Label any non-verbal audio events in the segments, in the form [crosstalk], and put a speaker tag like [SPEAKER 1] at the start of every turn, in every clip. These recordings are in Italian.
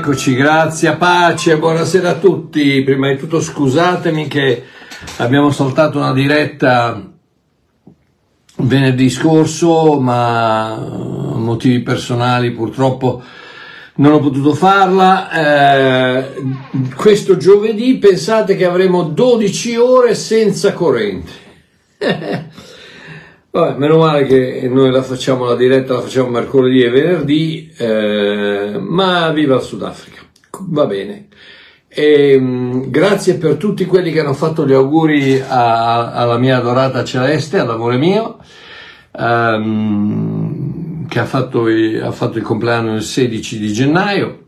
[SPEAKER 1] Eccoci, grazie, pace, buonasera a tutti. Prima di tutto scusatemi che abbiamo saltato una diretta venerdì scorso, ma motivi personali purtroppo non ho potuto farla. Eh, questo giovedì pensate che avremo 12 ore senza corrente. [laughs] Vabbè, meno male che noi la facciamo la diretta, la facciamo mercoledì e venerdì, eh, ma viva il Sudafrica. Va bene. E, mh, grazie per tutti quelli che hanno fatto gli auguri a, alla mia adorata Celeste, all'amore mio, ehm, che ha fatto, ha fatto, il compleanno il 16 di gennaio.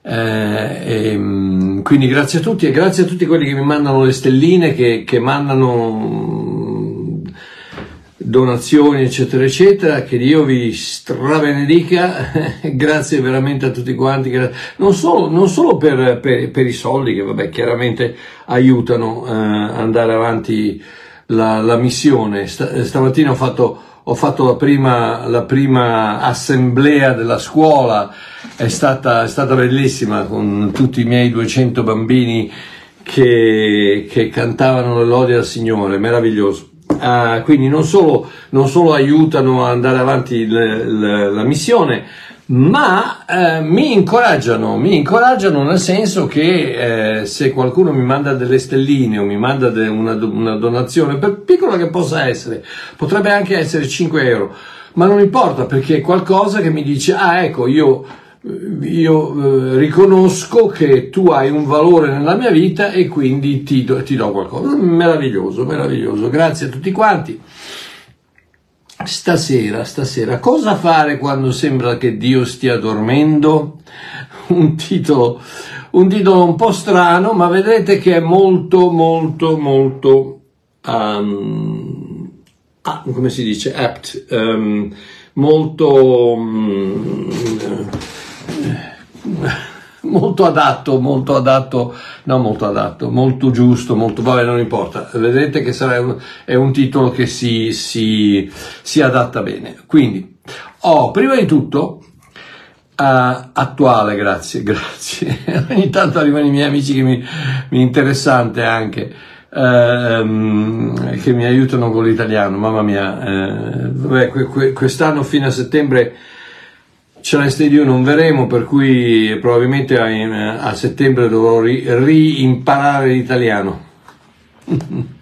[SPEAKER 1] Eh, e, quindi grazie a tutti e grazie a tutti quelli che mi mandano le stelline, che, che mandano donazioni, eccetera, eccetera, che Dio vi strabenedica, [laughs] grazie veramente a tutti quanti, non solo, non solo per, per, per, i soldi, che vabbè, chiaramente aiutano eh, andare avanti la, la missione. St- stamattina ho fatto, ho fatto la, prima, la prima assemblea della scuola, è stata, è stata bellissima con tutti i miei 200 bambini che, che cantavano le lodi al Signore, meraviglioso. Uh, quindi non solo, non solo, aiutano ad andare avanti le, le, la missione, ma eh, mi incoraggiano, mi incoraggiano nel senso che eh, se qualcuno mi manda delle stelline o mi manda de, una, una, donazione, per piccola che possa essere, potrebbe anche essere 5 euro, ma non importa perché è qualcosa che mi dice, ah ecco, io io eh, riconosco che tu hai un valore nella mia vita e quindi ti do, ti do qualcosa. Meraviglioso, meraviglioso. Grazie a tutti quanti. Stasera, stasera, cosa fare quando sembra che Dio stia dormendo? Un titolo, un titolo un po' strano, ma vedrete che è molto, molto, molto, um, ah, come si dice, apt, um, molto... Um, molto adatto, molto adatto, no molto adatto, molto giusto, molto, vabbè non importa, vedrete che sarà un, è un titolo che si, si, si adatta bene. Quindi, oh, prima di tutto, uh, attuale, grazie, [laughs] grazie, ogni tanto arrivano i miei amici che mi, mi interessante anche, uh, che mi aiutano con l'italiano, mamma mia, uh, vabbè, que, que, quest'anno fino a settembre Celeste Dio non verremo, per cui probabilmente a, a settembre dovrò ri, riimparare l'italiano. [laughs]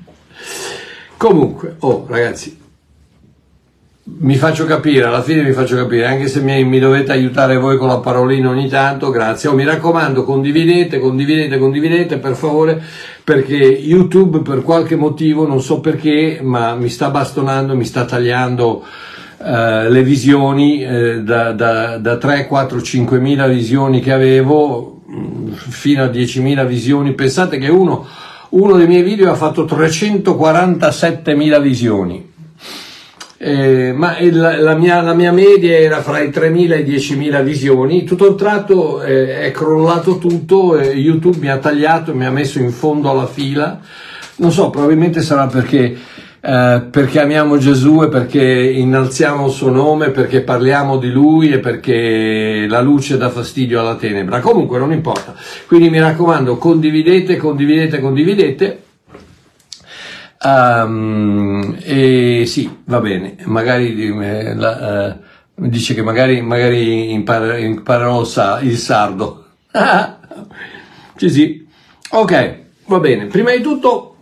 [SPEAKER 1] Comunque, oh ragazzi, mi faccio capire, alla fine mi faccio capire, anche se mi, mi, dovete aiutare voi con la parolina ogni tanto, grazie. Oh, mi raccomando, condividete, condividete, condividete, per favore, perché YouTube per qualche motivo, non so perché, ma mi sta bastonando, mi sta tagliando eh, le visioni eh, da, da, da 3, 4, 5 mila visioni che avevo mm, fino a 10 mila visioni. Pensate che uno, uno dei miei video ha fatto 347 mila visioni. Eh, ma il, la, mia, la, mia, media era fra i 3.000 e i 10.000 visioni, tutto un tratto eh, è crollato tutto, eh, YouTube mi ha tagliato, mi ha messo in fondo alla fila, non so, probabilmente sarà perché eh, perché amiamo Gesù e perché innalziamo il suo nome, perché parliamo di lui e perché la luce dà fastidio alla tenebra. Comunque non importa. Quindi mi raccomando, condividete, condividete, condividete. Um, e sì, va bene, magari eh, la, eh, dice che magari, magari impar- imparerò il sardo. [laughs] sì, sì. Ok, va bene. Prima di tutto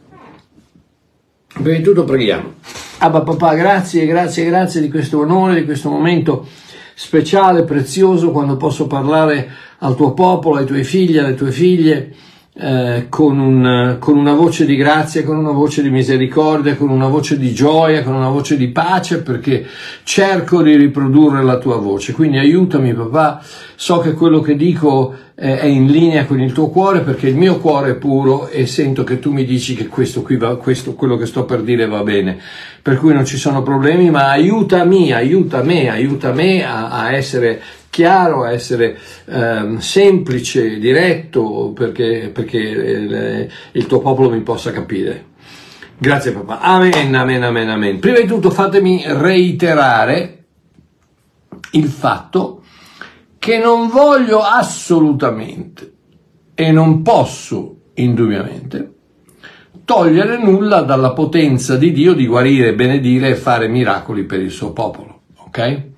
[SPEAKER 1] Prima di tutto preghiamo. Abba papà, grazie, grazie, grazie di questo onore, di questo momento speciale, prezioso, quando posso parlare al tuo popolo, ai tuoi figli, alle tue figlie, eh, con, un, con, una voce di grazia, con una voce di misericordia, con una voce di gioia, con una voce di pace, perché cerco di riprodurre la tua voce. Quindi aiutami papà, so che quello che dico eh, è in linea con il tuo cuore perché il mio cuore è puro e sento che tu mi dici che questo qui va, questo, quello che sto per dire va bene. Per cui non ci sono problemi, ma aiutami, aiuta me, aiuta me a, a essere chiaro, a essere eh, semplice, diretto, perché, perché il, il tuo popolo mi possa capire. Grazie papà. Amen, amen, amen, amen. Prima di tutto fatemi reiterare il fatto che non voglio assolutamente e non posso indubbiamente togliere nulla dalla potenza di Dio di guarire, benedire e fare miracoli per il suo popolo, ok?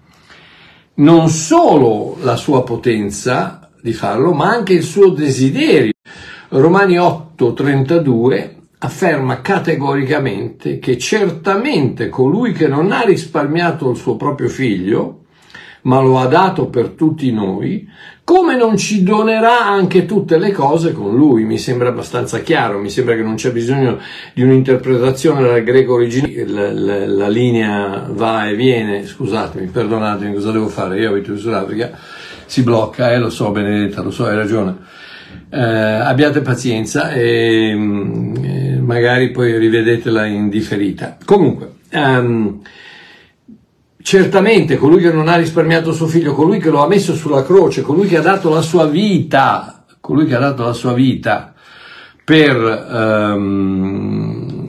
[SPEAKER 1] Non solo la sua potenza di farlo, ma anche il suo desiderio. Romani 8:32 afferma categoricamente che certamente colui che non ha risparmiato il suo proprio figlio, ma lo ha dato per tutti noi, come non ci donerà anche tutte le cose con lui? Mi sembra abbastanza chiaro, mi sembra che non c'è bisogno di un'interpretazione dal greco originale, la, la, la linea va e viene, scusatemi, perdonatemi, cosa devo fare? Io abito in Sudafrica, si blocca, eh, lo so Benedetta, lo so, hai ragione. Eh, abbiate pazienza e eh, magari poi rivedetela in differita. Comunque, um, Certamente colui che non ha risparmiato suo figlio, colui che lo ha messo sulla croce, colui che ha dato la sua vita, colui che ha dato la sua vita per, um,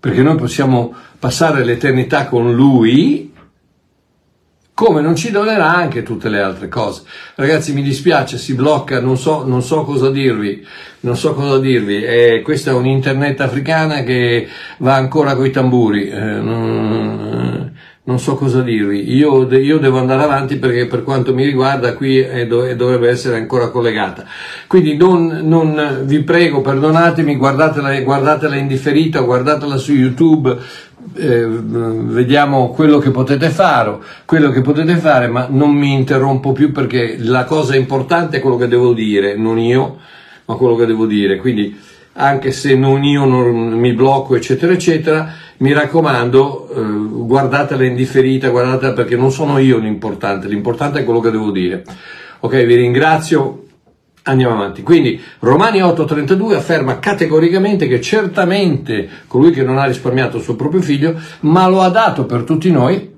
[SPEAKER 1] perché noi possiamo passare l'eternità con lui, come non ci donerà anche tutte le altre cose. Ragazzi, mi dispiace, si blocca, non so, non so cosa dirvi, non so cosa dirvi. Eh, questa è un'internet africana che va ancora coi tamburi. Eh, non, non so cosa dirvi, io, io, devo andare avanti perché per quanto mi riguarda qui è, dovrebbe essere ancora collegata. Quindi non, non vi prego, perdonatemi, guardatela, guardatela in differita, guardatela su YouTube, eh, vediamo quello che potete fare, quello che potete fare, ma non mi interrompo più perché la cosa importante è quello che devo dire, non io, ma quello che devo dire. Quindi anche se non io non mi blocco, eccetera, eccetera, mi raccomando, eh, guardatela in differita, guardatela perché non sono io l'importante, l'importante è quello che devo dire. Ok, vi ringrazio. Andiamo avanti. Quindi Romani 8:32 afferma categoricamente che certamente colui che non ha risparmiato il suo proprio figlio, ma lo ha dato per tutti noi,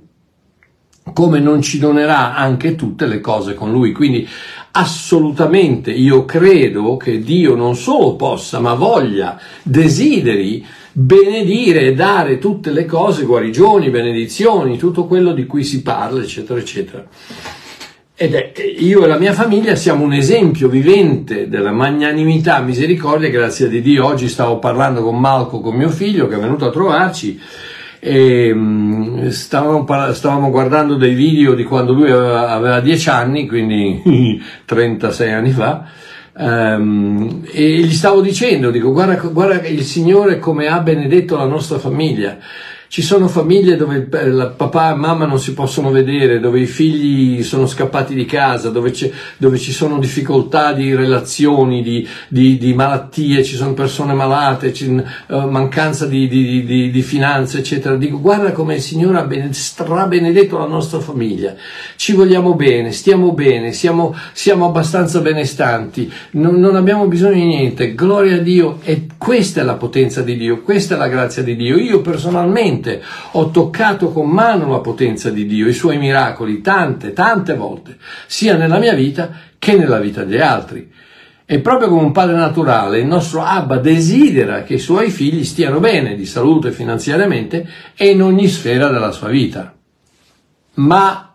[SPEAKER 1] come non ci donerà anche tutte le cose con lui. Quindi assolutamente io credo che Dio non solo possa, ma voglia, desideri benedire e dare tutte le cose, guarigioni, benedizioni, tutto quello di cui si parla, eccetera, eccetera. Ed è, io e la mia famiglia siamo un esempio vivente della magnanimità, misericordia, grazie a Dio. Oggi stavo parlando con Malco, con mio figlio, che è venuto a trovarci, e mm, stavamo, stavamo guardando dei video di quando lui aveva, aveva 10 anni, quindi [laughs] 36 anni fa, Um, e gli stavo dicendo, dico, guarda, guarda il Signore come ha benedetto la nostra famiglia. Ci sono famiglie dove il papà e mamma non si possono vedere, dove i figli sono scappati di casa, dove, dove ci sono difficoltà di relazioni, di, di, di, malattie, ci sono persone malate, uh, mancanza di, di, finanze, eccetera. Dico, guarda come il Signore ha strabenedetto la nostra famiglia. Ci vogliamo bene, stiamo bene, siamo, siamo abbastanza benestanti, non, non abbiamo bisogno di niente. Gloria a Dio e questa è la potenza di Dio, questa è la grazia di Dio. Io personalmente veramente ho toccato con mano la potenza di Dio, i suoi miracoli, tante, tante volte, sia nella mia vita che nella vita degli altri. E proprio come un padre naturale, il nostro Abba desidera che i suoi figli stiano bene di salute finanziariamente e in ogni sfera della sua vita. Ma,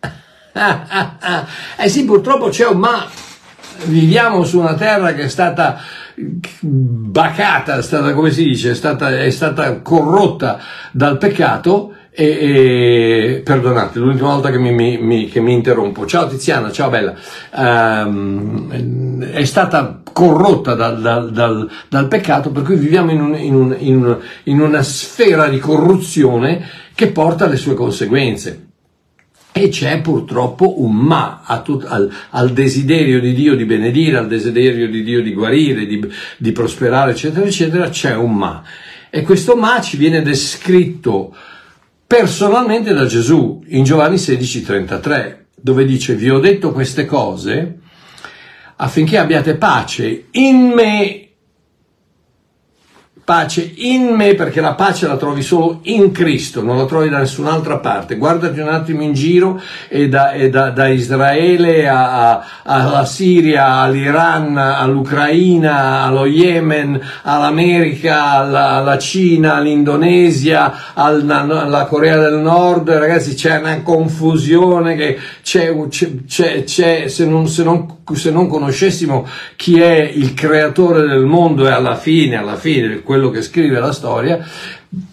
[SPEAKER 1] [laughs] eh sì, purtroppo c'è un ma. Viviamo su una terra che è stata bacata, è stata, come si dice, è stata, è stata corrotta dal peccato e, e, perdonate, l'ultima volta che mi, mi, che mi, interrompo. Ciao Tiziana, ciao Bella. Um, è stata corrotta dal, dal, dal, dal, peccato, per cui viviamo in, un, in, un, in, un, in una sfera di corruzione che porta alle sue conseguenze. E c'è purtroppo un ma tut, al, al, desiderio di Dio di benedire, al desiderio di Dio di guarire, di, di prosperare, eccetera, eccetera, c'è un ma. E questo ma ci viene descritto personalmente da Gesù in Giovanni 16:33, dove dice: Vi ho detto queste cose affinché abbiate pace in me. Pace in me perché la pace la trovi solo in Cristo, non la trovi da nessun'altra parte. Guardati un attimo in giro e da, e da, da Israele a, a, alla Siria, all'Iran, all'Ucraina, allo Yemen, all'America, alla, alla Cina, all'Indonesia, alla, alla, Corea del Nord, ragazzi c'è una confusione che c'è, c'è, c'è se, non, se, non, se non conoscessimo chi è il creatore del mondo e alla fine, alla fine, quello che scrive la storia,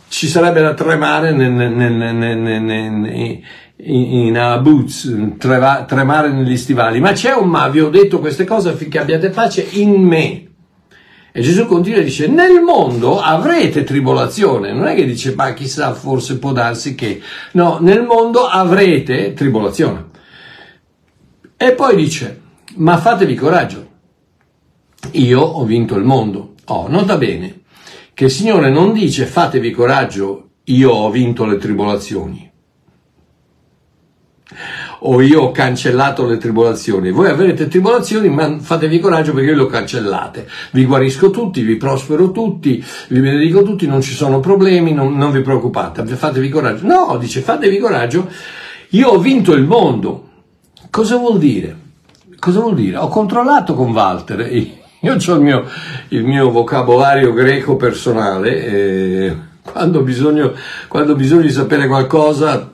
[SPEAKER 1] ci sarebbe da tremare nel, nel, nel, in a boots, tremare negli stivali. Ma c'è un ma, vi ho detto queste cose affinché abbiate pace in me. E Gesù continua e dice, nel mondo avrete tribolazione. Non è che dice, ma chissà, forse può darsi che... No, nel mondo avrete tribolazione. E poi dice, ma fatevi coraggio. Io ho vinto il mondo. Oh, nota bene che il Signore non dice fatevi coraggio, io ho vinto le tribolazioni o io ho cancellato le tribolazioni. Voi avrete tribolazioni, ma fatevi coraggio perché io le ho cancellate. Vi guarisco tutti, vi prospero tutti, vi benedico tutti, non ci sono problemi, non, non vi preoccupate, fatevi coraggio. No, dice fatevi coraggio, io ho vinto il mondo. Cosa vuol dire? Cosa vuol dire? Ho controllato con Walter, [laughs] io ho il mio, il mio vocabolario greco personale, e quando, bisogno, quando bisogna sapere qualcosa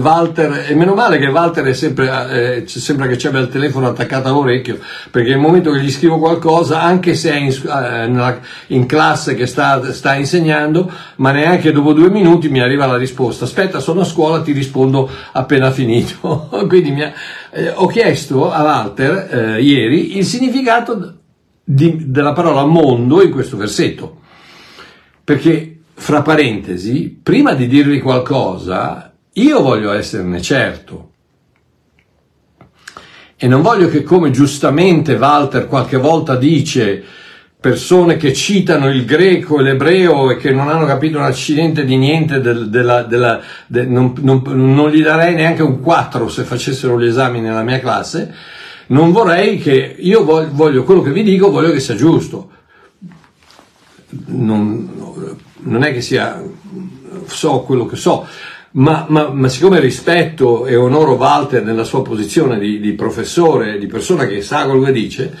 [SPEAKER 1] Walter, e meno male che Walter è sempre, eh, sembra che c'è il telefono attaccato all'orecchio, perché nel momento che gli scrivo qualcosa, anche se è in, eh, nella, in classe che sta, sta, insegnando, ma neanche dopo due minuti mi arriva la risposta. Aspetta, sono a scuola, ti rispondo appena finito. [laughs] Quindi ha, eh, ho chiesto a Walter eh, ieri il significato di, della parola mondo in questo versetto. Perché fra parentesi, prima di dirvi qualcosa, io voglio esserne certo. E non voglio che, come giustamente Walter qualche volta dice, persone che citano il greco e l'ebreo e che non hanno capito un accidente di niente, del, della, della, de, non, non, non, gli darei neanche un 4 se facessero gli esami nella mia classe, non vorrei che, io voglio, voglio quello che vi dico, voglio che sia giusto. Non, non è che sia, so quello che so, ma, ma, ma, siccome rispetto e onoro Walter nella sua posizione di, di professore, di persona che sa quello che dice,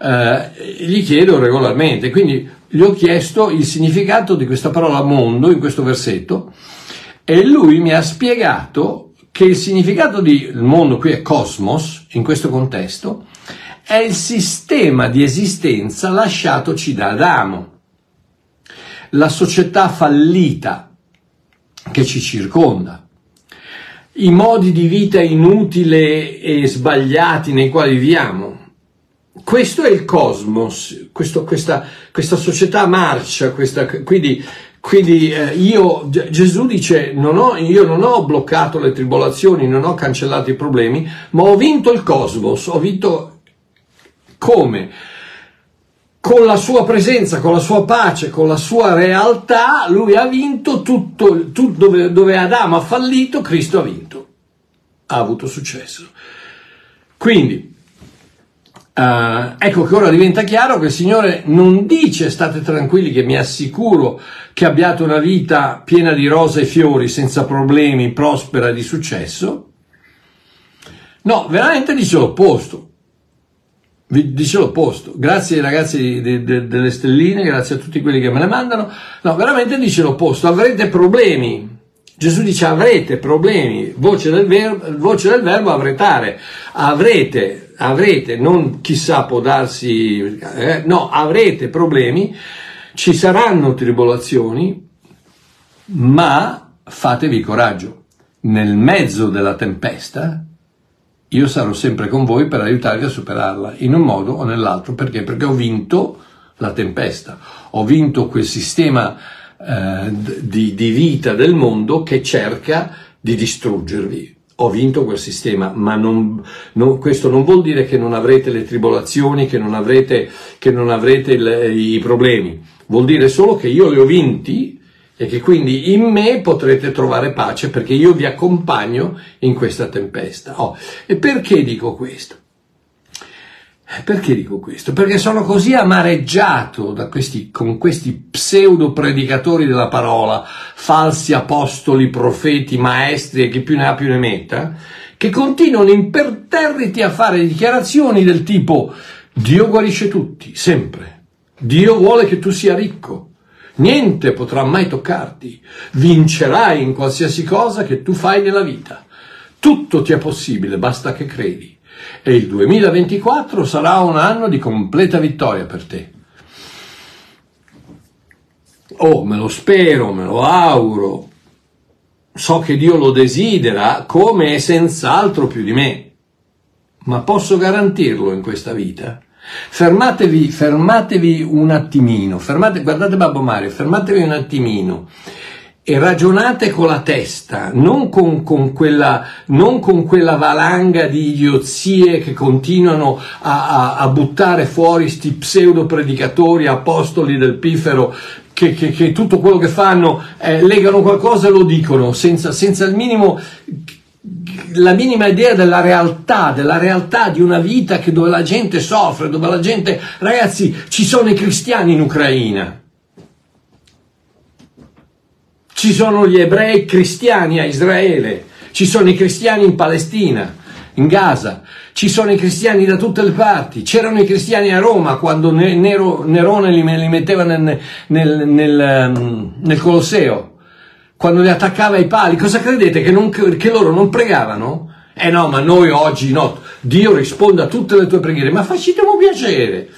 [SPEAKER 1] eh, gli chiedo regolarmente. Quindi gli ho chiesto il significato di questa parola mondo in questo versetto e lui mi ha spiegato che il significato di mondo qui è cosmos, in questo contesto, è il sistema di esistenza lasciatoci da Adamo la società fallita che ci circonda, i modi di vita inutili e sbagliati nei quali viviamo. Questo è il cosmos, questo, questa, questa, società marcia, questa, quindi, quindi eh, io, Gesù dice, non ho, io non ho bloccato le tribolazioni, non ho cancellato i problemi, ma ho vinto il cosmos, ho vinto come? Con la sua presenza, con la sua pace, con la sua realtà, lui ha vinto tutto, tutto dove, dove Adamo ha fallito, Cristo ha vinto, ha avuto successo. Quindi, Uh, ecco che ora diventa chiaro che il Signore non dice state tranquilli che mi assicuro che abbiate una vita piena di rose e fiori, senza problemi, prospera e di successo. No, veramente dice l'opposto. Vi dice l'opposto. Grazie ai ragazzi de, de, delle stelline, grazie a tutti quelli che me le mandano. No, veramente dice l'opposto. Avrete problemi. Gesù dice avrete problemi. Voce del, ver- voce del verbo avretare. Avrete, avrete, non chissà può darsi, eh, no, avrete problemi. Ci saranno tribolazioni, ma fatevi coraggio. Nel mezzo della tempesta io sarò sempre con voi per aiutarvi a superarla, in un modo o nell'altro. Perché? Perché ho vinto la tempesta, ho vinto quel sistema eh, di, di vita del mondo che cerca di distruggervi. Ho vinto quel sistema, ma non, non, questo non vuol dire che non avrete le tribolazioni, che non avrete, che non avrete il, i problemi. Vuol dire solo che io li ho vinti e che quindi in me potrete trovare pace perché io vi accompagno in questa tempesta. Oh, e perché dico questo? Perché dico questo? Perché sono così amareggiato questi, con questi pseudo predicatori della parola, falsi apostoli, profeti, maestri e chi più ne ha più ne metta, che continuano imperterriti a fare dichiarazioni del tipo Dio guarisce tutti, sempre. Dio vuole che tu sia ricco. Niente potrà mai toccarti. Vincerai in qualsiasi cosa che tu fai nella vita. Tutto ti è possibile, basta che credi e il 2024 sarà un anno di completa vittoria per te. Oh, me lo spero, me lo auguro. So che Dio lo desidera come e senz'altro più di me. Ma posso garantirlo in questa vita? Fermatevi, fermatevi un attimino, fermate, guardate Babbo Mario, fermatevi un attimino e ragionate con la testa, non con, con, quella, non con quella valanga di idiozie che continuano a, a, a buttare fuori sti pseudo predicatori, apostoli del pifero, che, che, che tutto quello che fanno eh, legano qualcosa e lo dicono senza, senza il minimo la minima idea della realtà, della realtà di una vita che, dove la gente soffre, dove la gente, ragazzi, ci sono i cristiani in Ucraina, ci sono gli ebrei cristiani a Israele, ci sono i cristiani in Palestina, in Gaza, ci sono i cristiani da tutte le parti, c'erano i cristiani a Roma quando Nero, Nerone li, metteva nel, nel, nel, ehm, nel, Colosseo, quando li attaccava ai pali. Cosa credete? Che, non, che loro non pregavano? Eh no, ma noi oggi no, Dio risponde a tutte le tue preghiere, ma facciamo piacere.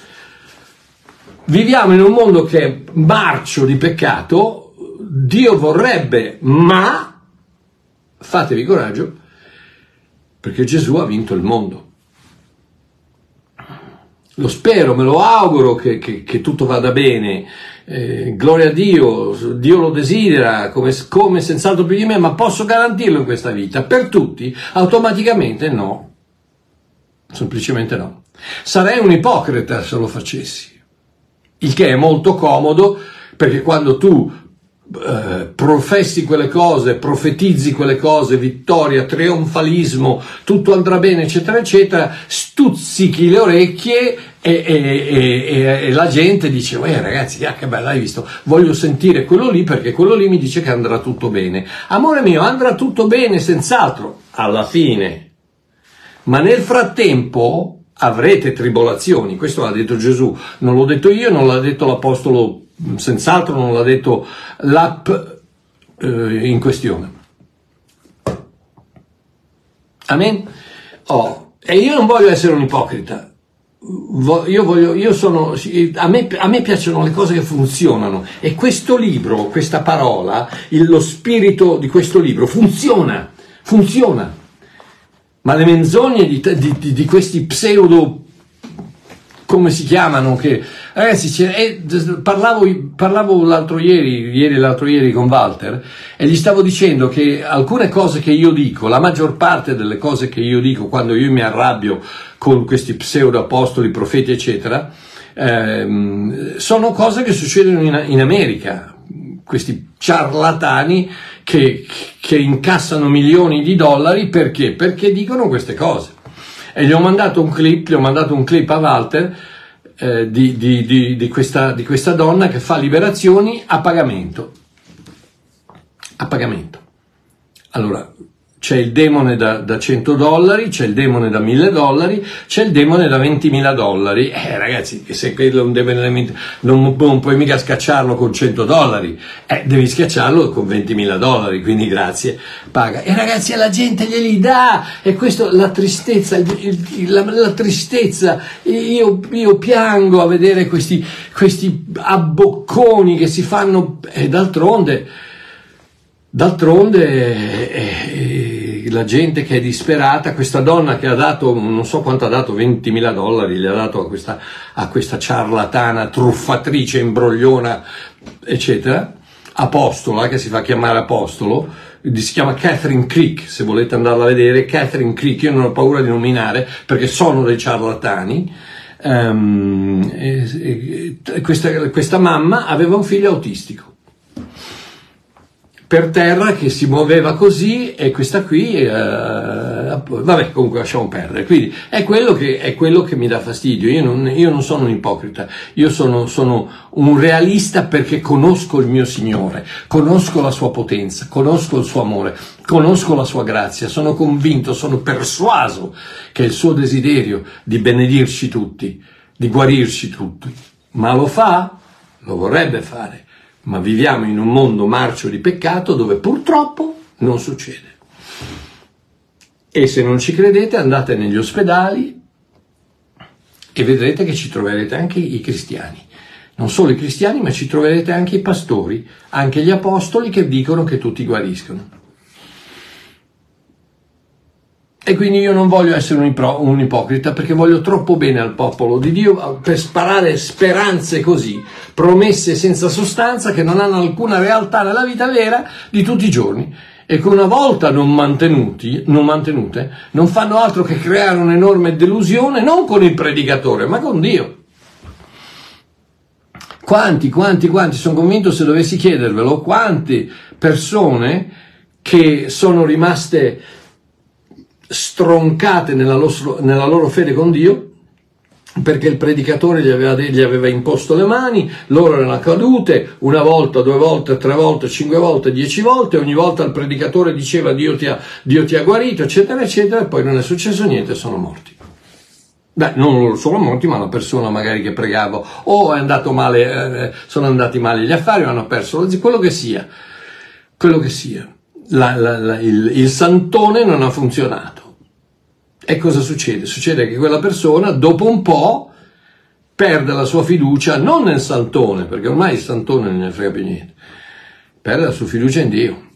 [SPEAKER 1] Viviamo in un mondo che è marcio di peccato, Dio vorrebbe, ma fatevi coraggio perché Gesù ha vinto il mondo. Lo spero, me lo auguro che, che, che tutto vada bene. Eh, gloria a Dio, Dio lo desidera come, come senz'altro più di me, ma posso garantirlo in questa vita. Per tutti, automaticamente no. Semplicemente no. Sarei un ipocrita se lo facessi. Il che è molto comodo perché quando tu eh, professi quelle cose, profetizzi quelle cose, vittoria, trionfalismo, tutto andrà bene, eccetera, eccetera, stuzzichi le orecchie e, e, e, e la gente dice, eh ragazzi, ah, che bello, hai visto, voglio sentire quello lì perché quello lì mi dice che andrà tutto bene. Amore mio, andrà tutto bene senz'altro, alla fine. Ma nel frattempo avrete tribolazioni, questo l'ha detto Gesù, non l'ho detto io, non l'ha detto l'Apostolo senz'altro non l'ha detto l'app eh, in questione. Amen? Oh, e io non voglio essere un ipocrita. Io voglio, io sono, a me, a me piacciono le cose che funzionano e questo libro, questa parola, il, lo spirito di questo libro funziona, funziona. Ma le menzogne di, di, di questi pseudo come si chiamano, che ragazzi, eh, parlavo, parlavo l'altro ieri, ieri l'altro ieri con Walter e gli stavo dicendo che alcune cose che io dico, la maggior parte delle cose che io dico quando io mi arrabbio con questi pseudo apostoli, profeti, eccetera, ehm, sono cose che succedono in, in America, questi ciarlatani che, che incassano milioni di dollari perché? Perché dicono queste cose e gli ho mandato un clip, gli ho mandato un clip a Walter eh, di, di, di, di, questa, di questa donna che fa liberazioni a pagamento. A pagamento. Allora, c'è il demone da, da, 100 dollari, c'è il demone da 1000 dollari, c'è il demone da 20.000 dollari. Eh ragazzi, se quello è un demone non, non puoi mica scacciarlo con 100 dollari, eh, devi scacciarlo con 20.000 dollari, quindi grazie, paga. E ragazzi, la gente glieli dà, e questo, la tristezza, il, il, la, la, tristezza, io, io, piango a vedere questi, questi abbocconi che si fanno, e d'altronde, D'altronde eh, la gente che è disperata, questa donna che ha dato, non so quanto ha dato, 20.000 dollari, gli ha dato a questa, a questa ciarlatana, truffatrice, imbrogliona, eccetera, apostola, che si fa chiamare apostolo, si chiama Catherine Creek, se volete andarla a vedere, Catherine Creek, io non ho paura di nominare perché sono dei ciarlatani, um, e, e, questa, questa mamma aveva un figlio autistico per terra che si muoveva così e questa qui eh, vabbè, comunque lasciamo perdere. Quindi è quello che, è quello che mi dà fastidio. Io non, io non sono un ipocrita, io sono, sono un realista perché conosco il mio Signore, conosco la sua potenza, conosco il suo amore, conosco la sua grazia, sono convinto, sono persuaso che il suo desiderio di benedirci tutti, di guarirci tutti, ma lo fa? Lo vorrebbe fare, ma viviamo in un mondo marcio di peccato dove purtroppo non succede. E se non ci credete andate negli ospedali e vedrete che ci troverete anche i cristiani. Non solo i cristiani, ma ci troverete anche i pastori, anche gli apostoli che dicono che tutti guariscono. E quindi io non voglio essere un, ipro- un, ipocrita perché voglio troppo bene al popolo di Dio per sparare speranze così, promesse senza sostanza che non hanno alcuna realtà nella vita vera di tutti i giorni e che una volta non, non mantenute non fanno altro che creare un'enorme delusione non con il predicatore ma con Dio. Quanti, quanti, quanti, sono convinto se dovessi chiedervelo, quante persone che sono rimaste stroncate nella loro, nella loro fede con Dio, perché il predicatore gli aveva, gli aveva, imposto le mani, loro erano cadute una volta, due volte, tre volte, cinque volte, dieci volte, ogni volta il predicatore diceva Dio ti ha, Dio ti ha guarito, eccetera, eccetera, e poi non è successo niente, sono morti. Beh, non sono morti, ma la persona magari che pregavo, o male, eh, sono andati male gli affari, o hanno perso quello che sia, quello che sia. La, la, la, il, il santone non ha funzionato e cosa succede? Succede che quella persona dopo un po' perde la sua fiducia non nel santone, perché ormai il santone non ne frega più niente, perde la sua fiducia in Dio.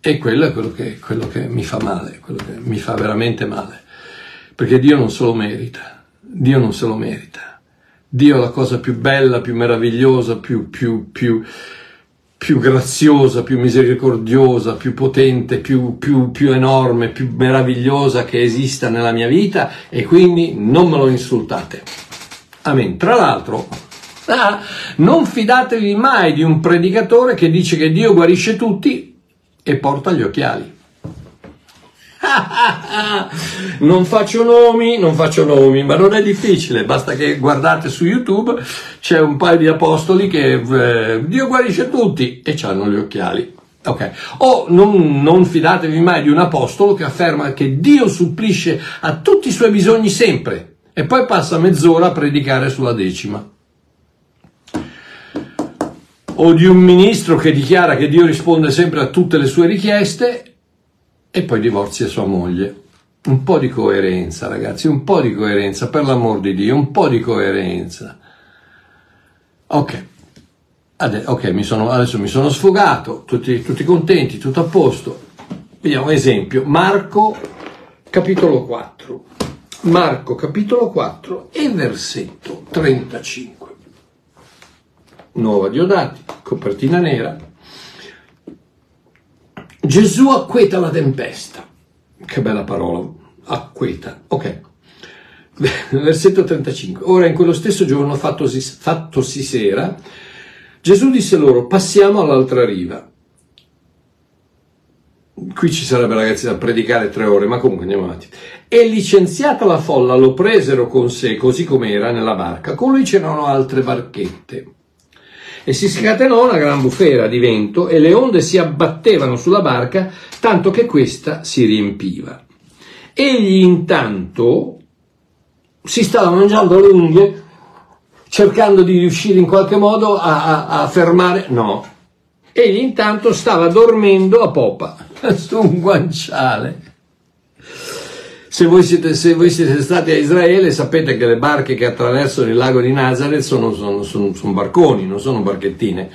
[SPEAKER 1] E quello è quello che, quello che mi fa male, quello che mi fa veramente male. Perché Dio non se lo merita, Dio non se lo merita. Dio è la cosa più bella, più meravigliosa, più, più, più, più graziosa, più misericordiosa, più potente, più, più, più enorme, più meravigliosa che esista nella mia vita e quindi non me lo insultate. Amen. Tra l'altro, ah, non fidatevi mai di un predicatore che dice che Dio guarisce tutti e porta gli occhiali. [laughs] non faccio nomi, non faccio nomi, ma non è difficile, basta che guardate su YouTube, c'è un paio di apostoli che eh, Dio guarisce tutti e hanno gli occhiali. Ok, o non, non fidatevi mai di un apostolo che afferma che Dio supplisce a tutti i suoi bisogni sempre e poi passa mezz'ora a predicare sulla decima o di un ministro che dichiara che Dio risponde sempre a tutte le sue richieste e poi divorzia sua moglie. Un po' di coerenza, ragazzi, un po' di coerenza, per l'amor di Dio, un po' di coerenza. Ok, Ade- ok, mi sono, adesso mi sono sfogato, tutti, tutti contenti, tutto a posto. Vediamo un esempio, Marco capitolo 4. Marco capitolo 4 e versetto 35. Nuova Diodati, copertina nera. Gesù acqueta la tempesta. Che bella parola, acqueta. Ok. [laughs] Versetto 35. Ora in quello stesso giorno, fattosi, fattosi sera, Gesù disse loro, passiamo all'altra riva. Qui ci sarebbe ragazzi da predicare tre ore, ma comunque andiamo avanti. E licenziata la folla lo presero con sé, così com'era, nella barca. Con lui c'erano altre barchette e si scatenò una gran bufera di vento e le onde si abbattevano sulla barca tanto che questa si riempiva. Egli intanto si stava mangiando le unghie cercando di riuscire in qualche modo a, a, a fermare... No, egli intanto stava dormendo a popa [laughs] su un guanciale. Se voi, siete, se voi, siete, stati a Israele sapete che le barche che attraversano il lago di Nazareth sono, sono, sono, sono barconi, non sono barchettine,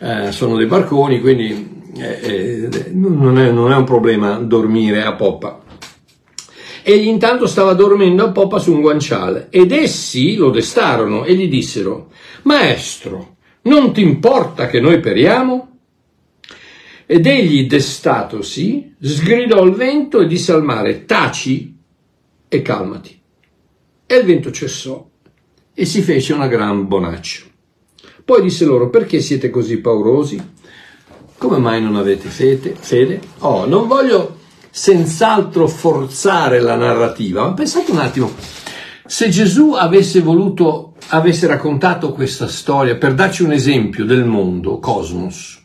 [SPEAKER 1] eh, sono dei barconi, quindi eh, eh, non, è, non, è, un problema dormire a poppa. Egli intanto stava dormendo a poppa su un guanciale ed essi lo destarono e gli dissero, Maestro, non ti importa che noi periamo? Ed egli, destatosi, sgridò il vento e disse al mare, taci e calmati. E il vento cessò e si fece una gran bonaccia. Poi disse loro, perché siete così paurosi? Come mai non avete fede? fede? Oh, non voglio senz'altro forzare la narrativa. Ma pensate un attimo, se Gesù avesse voluto, avesse raccontato questa storia per darci un esempio del mondo, cosmos,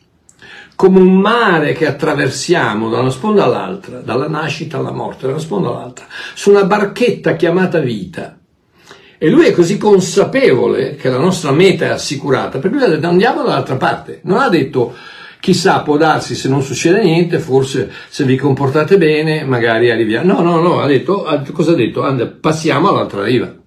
[SPEAKER 1] come un mare che attraversiamo da una sponda all'altra, dalla nascita alla morte, da una sponda all'altra, su una barchetta chiamata vita, e lui è così consapevole che la nostra meta è assicurata, per cui ha detto andiamo dall'altra parte. Non ha detto chissà, può darsi se non succede niente, forse se vi comportate bene, magari arriviamo. No, no, no, ha detto, cosa ha detto? passiamo all'altra riva.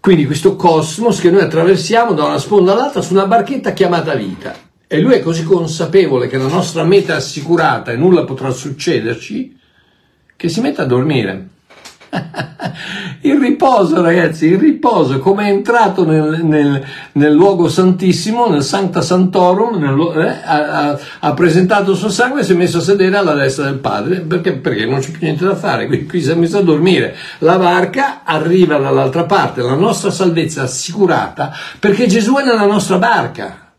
[SPEAKER 1] Quindi questo cosmos che noi attraversiamo da una sponda all'altra su una barchetta chiamata vita. E lui è così consapevole che la nostra meta è assicurata e nulla potrà succederci, che si mette a dormire. [laughs] il riposo, ragazzi, il riposo, come è entrato nel, nel, nel luogo santissimo, nel Sancta Santorum, nel, eh, ha, ha, presentato il suo sangue e si è messo a sedere alla destra del Padre, perché, perché non c'è più niente da fare, qui, qui si è messo a dormire. La barca arriva dall'altra parte, la nostra salvezza assicurata perché Gesù è nella nostra barca,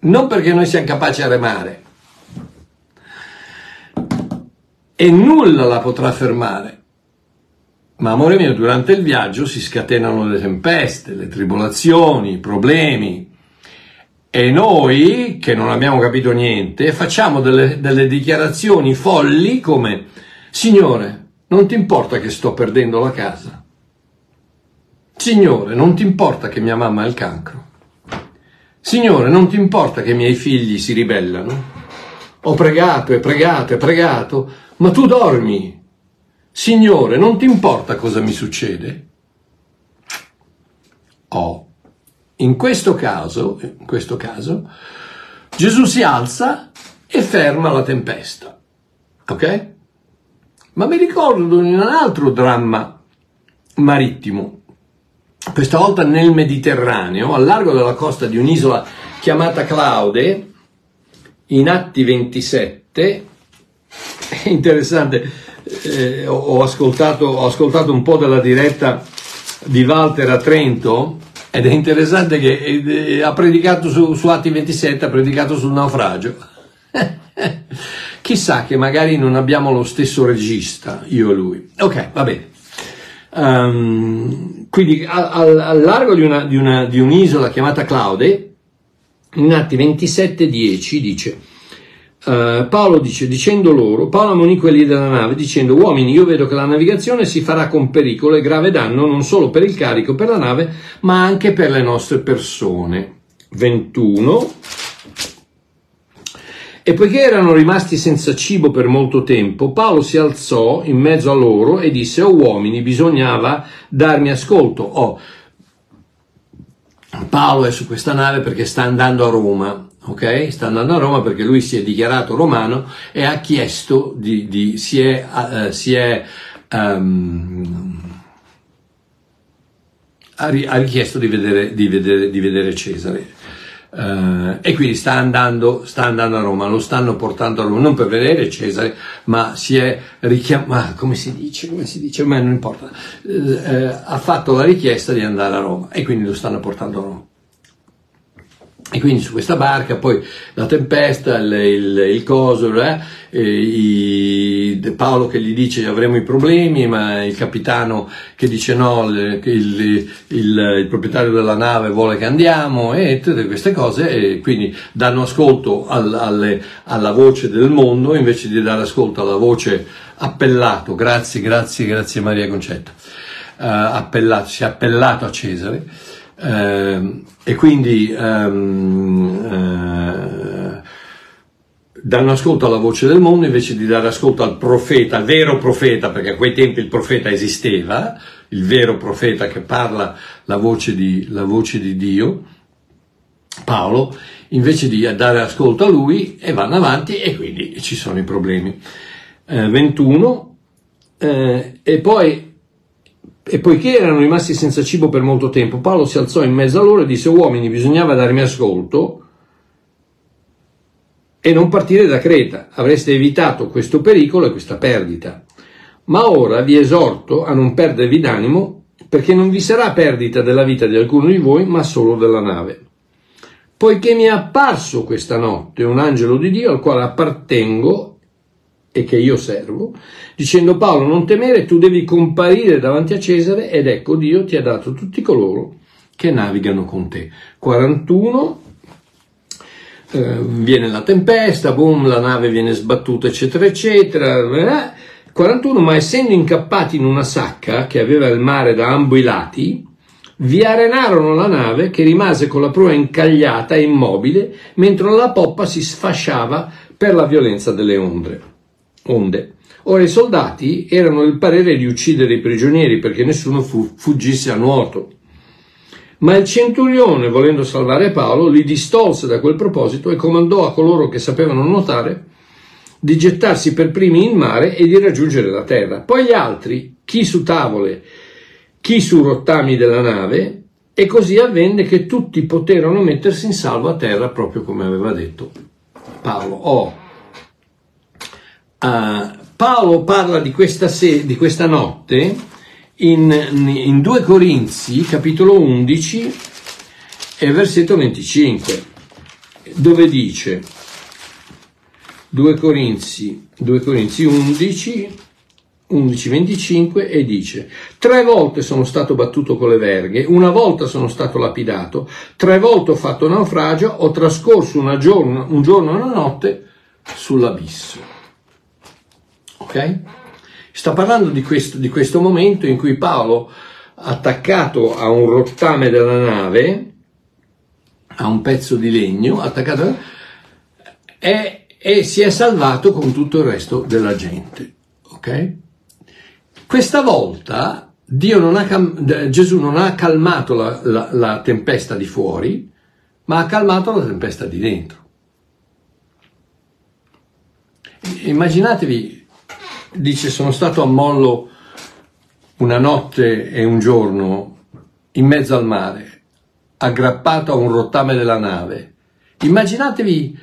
[SPEAKER 1] non perché noi siamo capaci a remare. E nulla la potrà fermare. Ma amore mio, durante il viaggio si scatenano le tempeste, le tribolazioni, i problemi. E noi, che non abbiamo capito niente, facciamo delle, delle dichiarazioni folli come Signore, non ti importa che sto perdendo la casa? Signore, non ti importa che mia mamma ha il cancro? Signore, non ti importa che i miei figli si ribellano? Ho pregato e pregato e pregato, ma tu dormi. Signore, non ti importa cosa mi succede? Oh, in questo caso, in questo caso, Gesù si alza e ferma la tempesta. Ok? Ma mi ricordo di un altro dramma marittimo, questa volta nel Mediterraneo, al largo della costa di un'isola chiamata Claude, in Atti 27. È [laughs] interessante, eh, ho, ascoltato, ho ascoltato un po' della diretta di Walter a Trento ed è interessante che eh, ha predicato su, su, Atti 27, ha predicato sul naufragio. [laughs] Chissà che magari non abbiamo lo stesso regista, io e lui. Ok, va bene. Um, quindi al, al largo di, una, di, una, di un'isola chiamata Claude, in Atti 27, 10 dice Uh, Paolo dice, dicendo loro, Paolo ammonì quelli della nave, dicendo, uomini, io vedo che la navigazione si farà con pericolo e grave danno non solo per il carico, per la nave, ma anche per le nostre persone. 21. E poiché erano rimasti senza cibo per molto tempo, Paolo si alzò in mezzo a loro e disse, oh uomini, bisognava darmi ascolto. Oh, Paolo è su questa nave perché sta andando a Roma ok? Sta andando a Roma perché lui si è dichiarato romano e ha chiesto di, di si è, uh, si è um, ha, richiesto di vedere, di vedere, di vedere Cesare. Uh, e quindi sta andando, sta andando, a Roma, lo stanno portando a Roma, non per vedere Cesare, ma si è richiamato, come si dice, come si dice, ma non importa, uh, uh, ha fatto la richiesta di andare a Roma e quindi lo stanno portando a Roma. E quindi su questa barca, poi la tempesta, il, il, il coso, eh, i, Paolo che gli dice avremo i problemi, ma il capitano che dice no, il, il, proprietario della nave vuole che andiamo e tutte queste cose e quindi danno ascolto al, alle, alla voce del mondo invece di dare ascolto alla voce appellato, grazie, grazie, grazie Maria Concetta, uh, appellato, si è appellato a Cesare eh, e quindi ehm, eh, danno ascolto alla voce del mondo invece di dare ascolto al profeta, al vero profeta, perché a quei tempi il profeta esisteva, il vero profeta che parla la voce di, la voce di Dio, Paolo, invece di dare ascolto a lui e vanno avanti e quindi ci sono i problemi. Eh, 21 eh, e poi e poiché erano rimasti senza cibo per molto tempo, Paolo si alzò in mezzo a loro e disse: Uomini, bisognava darmi ascolto e non partire da Creta. Avreste evitato questo pericolo e questa perdita. Ma ora vi esorto a non perdervi d'animo, perché non vi sarà perdita della vita di alcuno di voi, ma solo della nave. poiché mi è apparso questa notte un angelo di Dio al quale appartengo e che io servo, dicendo Paolo non temere, tu devi comparire davanti a Cesare ed ecco Dio ti ha dato tutti coloro che navigano con te. 41 eh, viene la tempesta, boom, la nave viene sbattuta, eccetera, eccetera. 41, ma essendo incappati in una sacca che aveva il mare da ambo i lati, vi arenarono la nave che rimase con la prua incagliata e immobile, mentre la poppa si sfasciava per la violenza delle onde. Onde. Ora i soldati erano il parere di uccidere i prigionieri perché nessuno fu, fuggisse a nuoto. Ma il centurione, volendo salvare Paolo, li distolse da quel proposito e comandò a coloro che sapevano nuotare di gettarsi per primi in mare e di raggiungere la terra. Poi gli altri, chi su tavole, chi su rottami della nave, e così avvenne che tutti poterono mettersi in salvo a terra proprio come aveva detto Paolo. Oh. Uh, Paolo parla di questa, se- di questa notte in, in 2 Corinzi, capitolo 11 e versetto 25, dove dice 2 Corinzi, 2 Corinzi 11, 11.25 e dice tre volte sono stato battuto con le verghe, una volta sono stato lapidato, tre volte ho fatto naufragio, ho trascorso giorno, un giorno e una notte sull'abisso. Ok? Sta parlando di questo, di questo momento in cui Paolo, attaccato a un rottame della nave, a un pezzo di legno, attaccato, e, e si è salvato con tutto il resto della gente. Ok? Questa volta non ha, Gesù non ha calmato la, la, la tempesta di fuori, ma ha calmato la tempesta di dentro. Immaginatevi dice sono stato a mollo una notte e un giorno in mezzo al mare, aggrappato a un rottame della nave. Immaginatevi,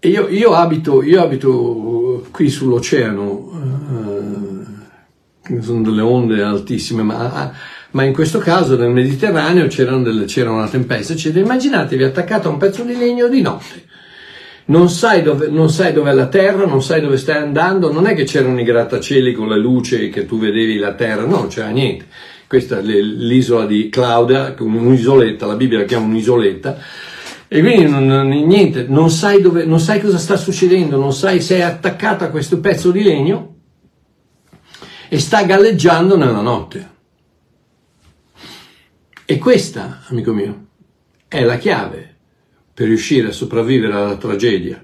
[SPEAKER 1] io, io, abito, io abito qui sull'oceano, eh, sono delle onde altissime, ma, ma, in questo caso nel Mediterraneo c'era una tempesta, eccetera. Immaginatevi attaccato a un pezzo di legno di notte non sai, dove, non sai dove è la terra, non sai dove stai andando, non è che c'erano i grattacieli con la luce che tu vedevi la terra, no, c'era niente. Questa è l'isola di Claudia, un'isoletta, la Bibbia la chiama un'isoletta, e quindi non, non, niente, non sai, dove, non sai cosa sta succedendo, non sai se è attaccata a questo pezzo di legno e sta galleggiando nella notte. E questa, amico mio, è la chiave per riuscire a sopravvivere alla tragedia,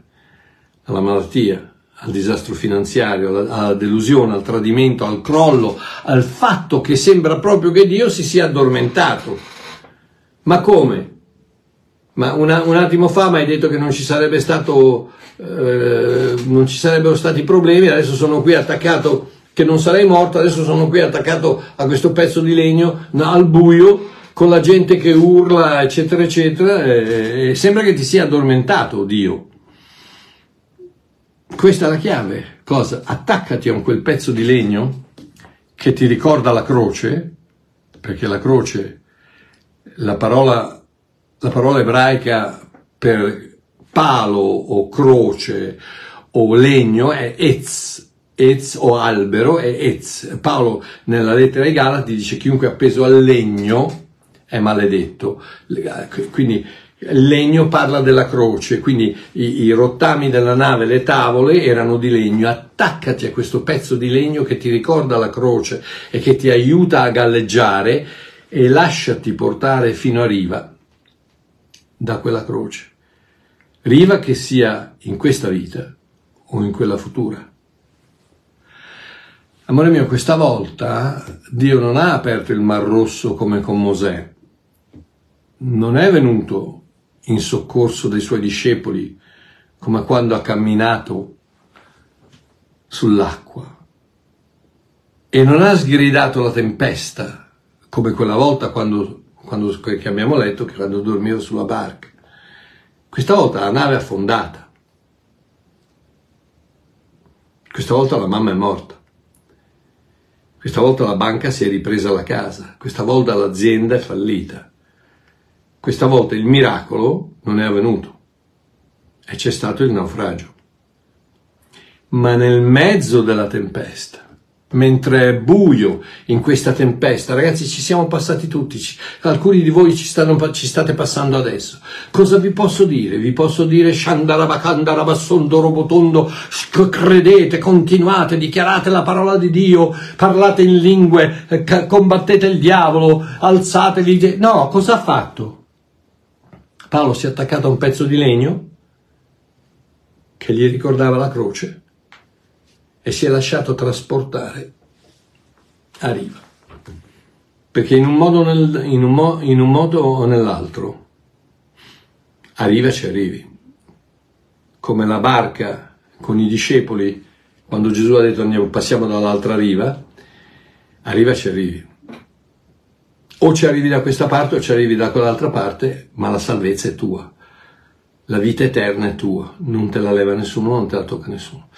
[SPEAKER 1] alla malattia, al disastro finanziario, alla, alla, delusione, al tradimento, al crollo, al fatto che sembra proprio che Dio si sia addormentato. Ma come? Ma una, un attimo fa mi hai detto che non ci stato, eh, non ci sarebbero stati problemi, adesso sono qui attaccato, che non sarei morto, adesso sono qui attaccato a questo pezzo di legno, al buio, con la gente che urla, eccetera, eccetera, e, sembra che ti sia addormentato Dio. Questa è la chiave. Cosa? Attaccati a quel pezzo di legno che ti ricorda la croce, perché la croce, la parola, la parola ebraica per palo o croce o legno è etz, etz o albero è etz. Paolo nella lettera ai Galati dice chiunque è appeso al legno è maledetto. Quindi legno parla della croce, quindi i, i, rottami della nave, le tavole erano di legno. Attaccati a questo pezzo di legno che ti ricorda la croce e che ti aiuta a galleggiare e lasciati portare fino a riva da quella croce. Riva che sia in questa vita o in quella futura. Amore mio, questa volta Dio non ha aperto il Mar Rosso come con Mosè, non è venuto in soccorso dei suoi discepoli come quando ha camminato sull'acqua e non ha sgridato la tempesta come quella volta quando, quando che abbiamo letto che quando dormiva sulla barca. Questa volta la nave è affondata. Questa volta la mamma è morta. Questa volta la banca si è ripresa la casa. Questa volta l'azienda è fallita. Questa volta il miracolo non è avvenuto e c'è stato il naufragio. Ma nel mezzo della tempesta, mentre è buio in questa tempesta, ragazzi ci siamo passati tutti, alcuni di voi ci, stanno, ci state passando adesso. Cosa vi posso dire? Vi posso dire Shandarabakandarabasondo robotondo, credete, continuate, dichiarate la parola di Dio, parlate in lingue, eh, combattete il diavolo, alzatevi. No, cosa ha fatto? Paolo si è attaccato a un pezzo di legno che gli ricordava la croce e si è lasciato trasportare a riva. Perché in un modo, nel, in un mo, in un modo o nell'altro, a riva ci arrivi. Come la barca con i discepoli, quando Gesù ha detto andiamo, passiamo dall'altra riva, a riva ci arrivi. O ci arrivi da questa parte o ci arrivi da quell'altra parte, ma la salvezza è tua. La vita eterna è tua, non te la leva nessuno, non te la tocca nessuno.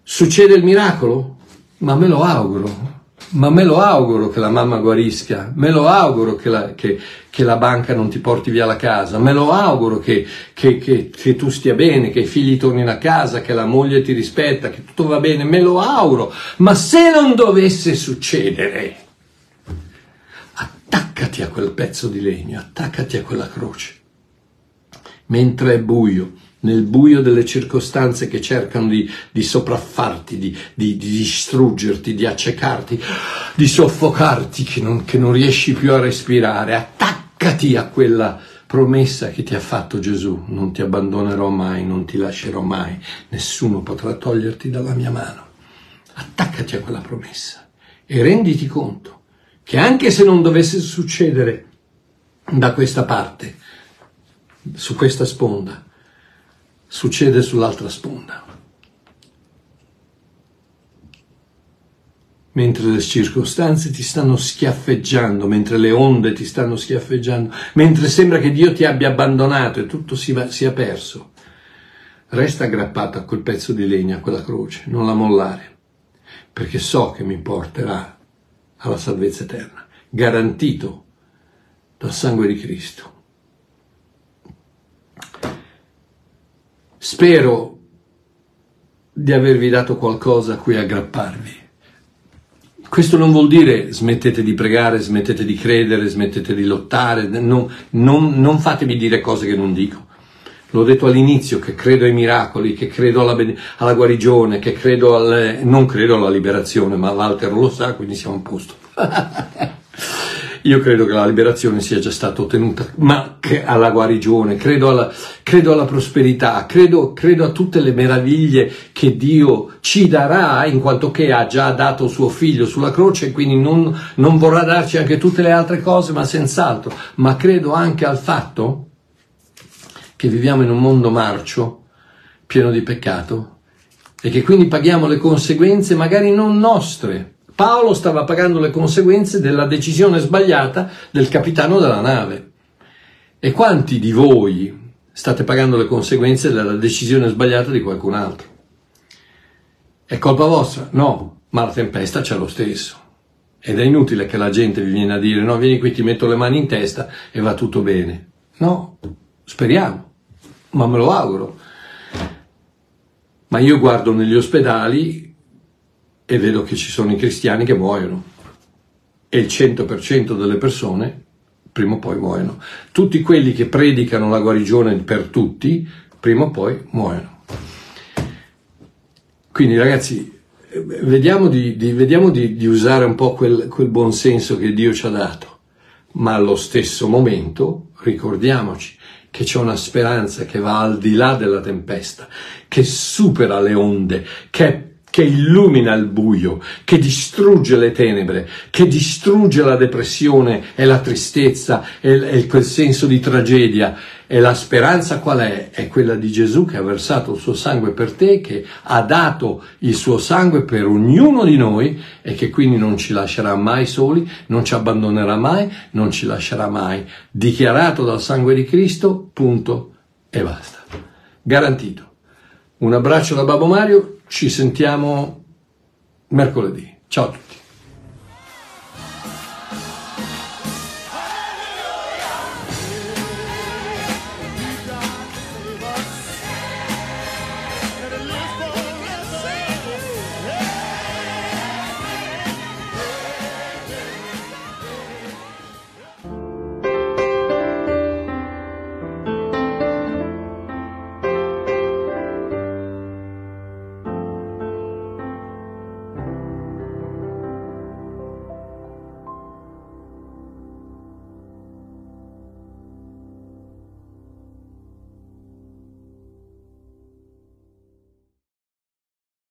[SPEAKER 1] Succede il miracolo? Ma me lo auguro. Ma me lo auguro che la mamma guarisca, me lo auguro che la, che, che la banca non ti porti via la casa, me lo auguro che, che, tu stia bene, che i figli tornino a casa, che la moglie ti rispetta, che tutto va bene, me lo auguro. Ma se non dovesse succedere, attaccati a quel pezzo di legno, attaccati a quella croce mentre è buio, nel buio delle circostanze che cercano di, di sopraffarti, di, di, di, distruggerti, di accecarti, di soffocarti, che non, che non riesci più a respirare, attaccati a quella promessa che ti ha fatto Gesù, non ti abbandonerò mai, non ti lascerò mai, nessuno potrà toglierti dalla mia mano. Attaccati a quella promessa e renditi conto che anche se non dovesse succedere da questa parte, su questa sponda, succede sull'altra sponda. Mentre le circostanze ti stanno schiaffeggiando, mentre le onde ti stanno schiaffeggiando, mentre sembra che Dio ti abbia abbandonato e tutto sia, sia perso, resta aggrappato a quel pezzo di legno, a quella croce, non la mollare, perché so che mi porterà alla salvezza eterna, garantito dal sangue di Cristo. Spero di avervi dato qualcosa a cui aggrapparvi. Questo non vuol dire smettete di pregare, smettete di credere, smettete di lottare, non, non, non fatevi dire cose che non dico. L'ho detto all'inizio che credo ai miracoli, che credo alla, alla guarigione, che credo al, non credo alla liberazione, ma Walter lo sa, quindi siamo a posto. [laughs] Io credo che la liberazione sia già stata ottenuta, ma alla guarigione, credo alla, credo alla prosperità, credo, credo, a tutte le meraviglie che Dio ci darà, in quanto che ha già dato suo figlio sulla croce, e quindi non, non vorrà darci anche tutte le altre cose, ma senz'altro. Ma credo anche al fatto che viviamo in un mondo marcio, pieno di peccato, e che quindi paghiamo le conseguenze magari non nostre, Paolo stava pagando le conseguenze della decisione sbagliata del capitano della nave. E quanti di voi state pagando le conseguenze della decisione sbagliata di qualcun altro? È colpa vostra? No, ma la tempesta c'è lo stesso. Ed è inutile che la gente vi viene a dire no, vieni qui, ti metto le mani in testa e va tutto bene. No, speriamo, ma me lo auguro. Ma io guardo negli ospedali e vedo che ci sono i cristiani che muoiono e il 100% delle persone prima o poi muoiono. Tutti quelli che predicano la guarigione per tutti prima o poi muoiono. Quindi ragazzi, vediamo di, di, vediamo di, di usare un po' quel, quel buon senso che Dio ci ha dato, ma allo stesso momento ricordiamoci che c'è una speranza che va al di là della tempesta, che supera le onde, che che illumina il buio, che distrugge le tenebre, che distrugge la depressione e la tristezza e, e quel senso di tragedia. E la speranza qual è? È quella di Gesù che ha versato il suo sangue per te, che ha dato il suo sangue per ognuno di noi e che quindi non ci lascerà mai soli, non ci abbandonerà mai, non ci lascerà mai. Dichiarato dal sangue di Cristo, punto e basta. Garantito. Un abbraccio da Babbo Mario ci sentiamo mercoledì. Ciao a tutti.